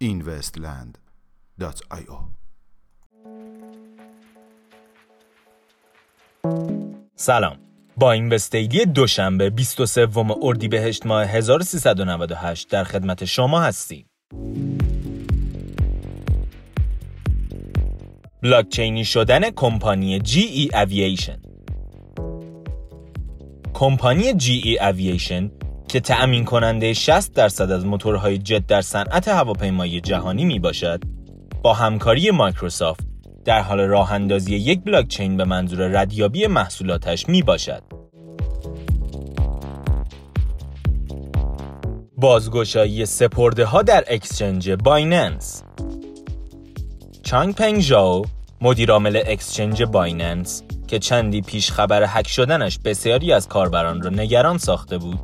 investland.io سلام با این وستیلی دوشنبه 23 اردیبهشت ماه 1398 در خدمت شما هستیم. بلاکچینی شدن کمپانی GE Aviation کمپانی GE Aviation که تأمین کننده 60 درصد از موتورهای جت در صنعت هواپیمایی جهانی می باشد با همکاری مایکروسافت در حال راه اندازی یک بلاکچین به منظور ردیابی محصولاتش می باشد. بازگشایی سپرده ها در exchange بایننس چانگ پنگ ژاو مدیرعامل exchange بایننس که چندی پیش خبر هک شدنش بسیاری از کاربران را نگران ساخته بود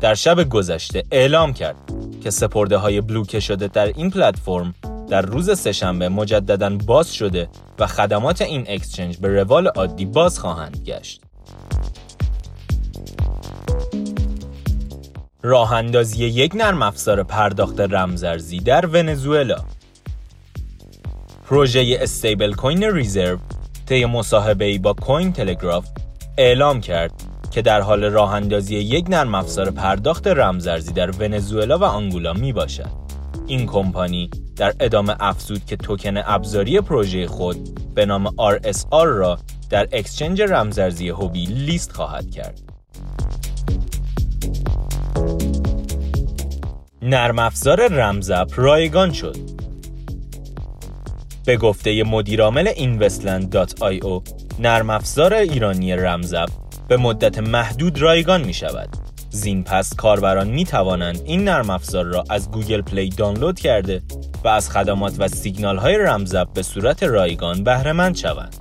در شب گذشته اعلام کرد که سپرده های بلوکه شده در این پلتفرم در روز سهشنبه مجددا باز شده و خدمات این اکسچنج به روال عادی باز خواهند گشت. راه اندازی یک نرم افزار پرداخت رمزارزی در ونزوئلا پروژه استیبل کوین ریزرو طی مصاحبه با کوین تلگراف اعلام کرد که در حال راه اندازی یک نرم افزار پرداخت رمزارزی در ونزوئلا و آنگولا می باشد. این کمپانی در ادامه افزود که توکن ابزاری پروژه خود به نام RSR را در اکسچنج رمزارزی هوبی لیست خواهد کرد. نرم افزار رمزاپ رایگان شد. به گفته مدیرعامل investland.io نرم افزار ایرانی رمزاپ به مدت محدود رایگان می شود. زین پس کاربران می توانند این نرم افزار را از گوگل پلی دانلود کرده و از خدمات و سیگنال های رمزاپ به صورت رایگان بهره مند شوند.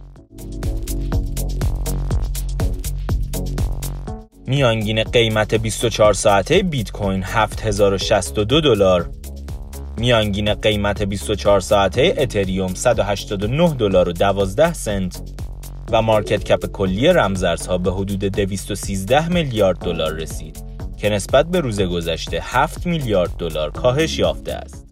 میانگین قیمت 24 ساعته بیت کوین 7062 دلار میانگین قیمت 24 ساعته اتریوم 189 دلار و 12 سنت و مارکت کپ کلی رمزارزها به حدود 213 میلیارد دلار رسید که نسبت به روز گذشته 7 میلیارد دلار کاهش یافته است.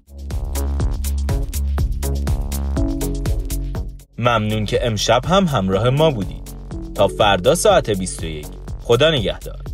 ممنون که امشب هم همراه ما بودید. تا فردا ساعت 21 خدا نگهدار.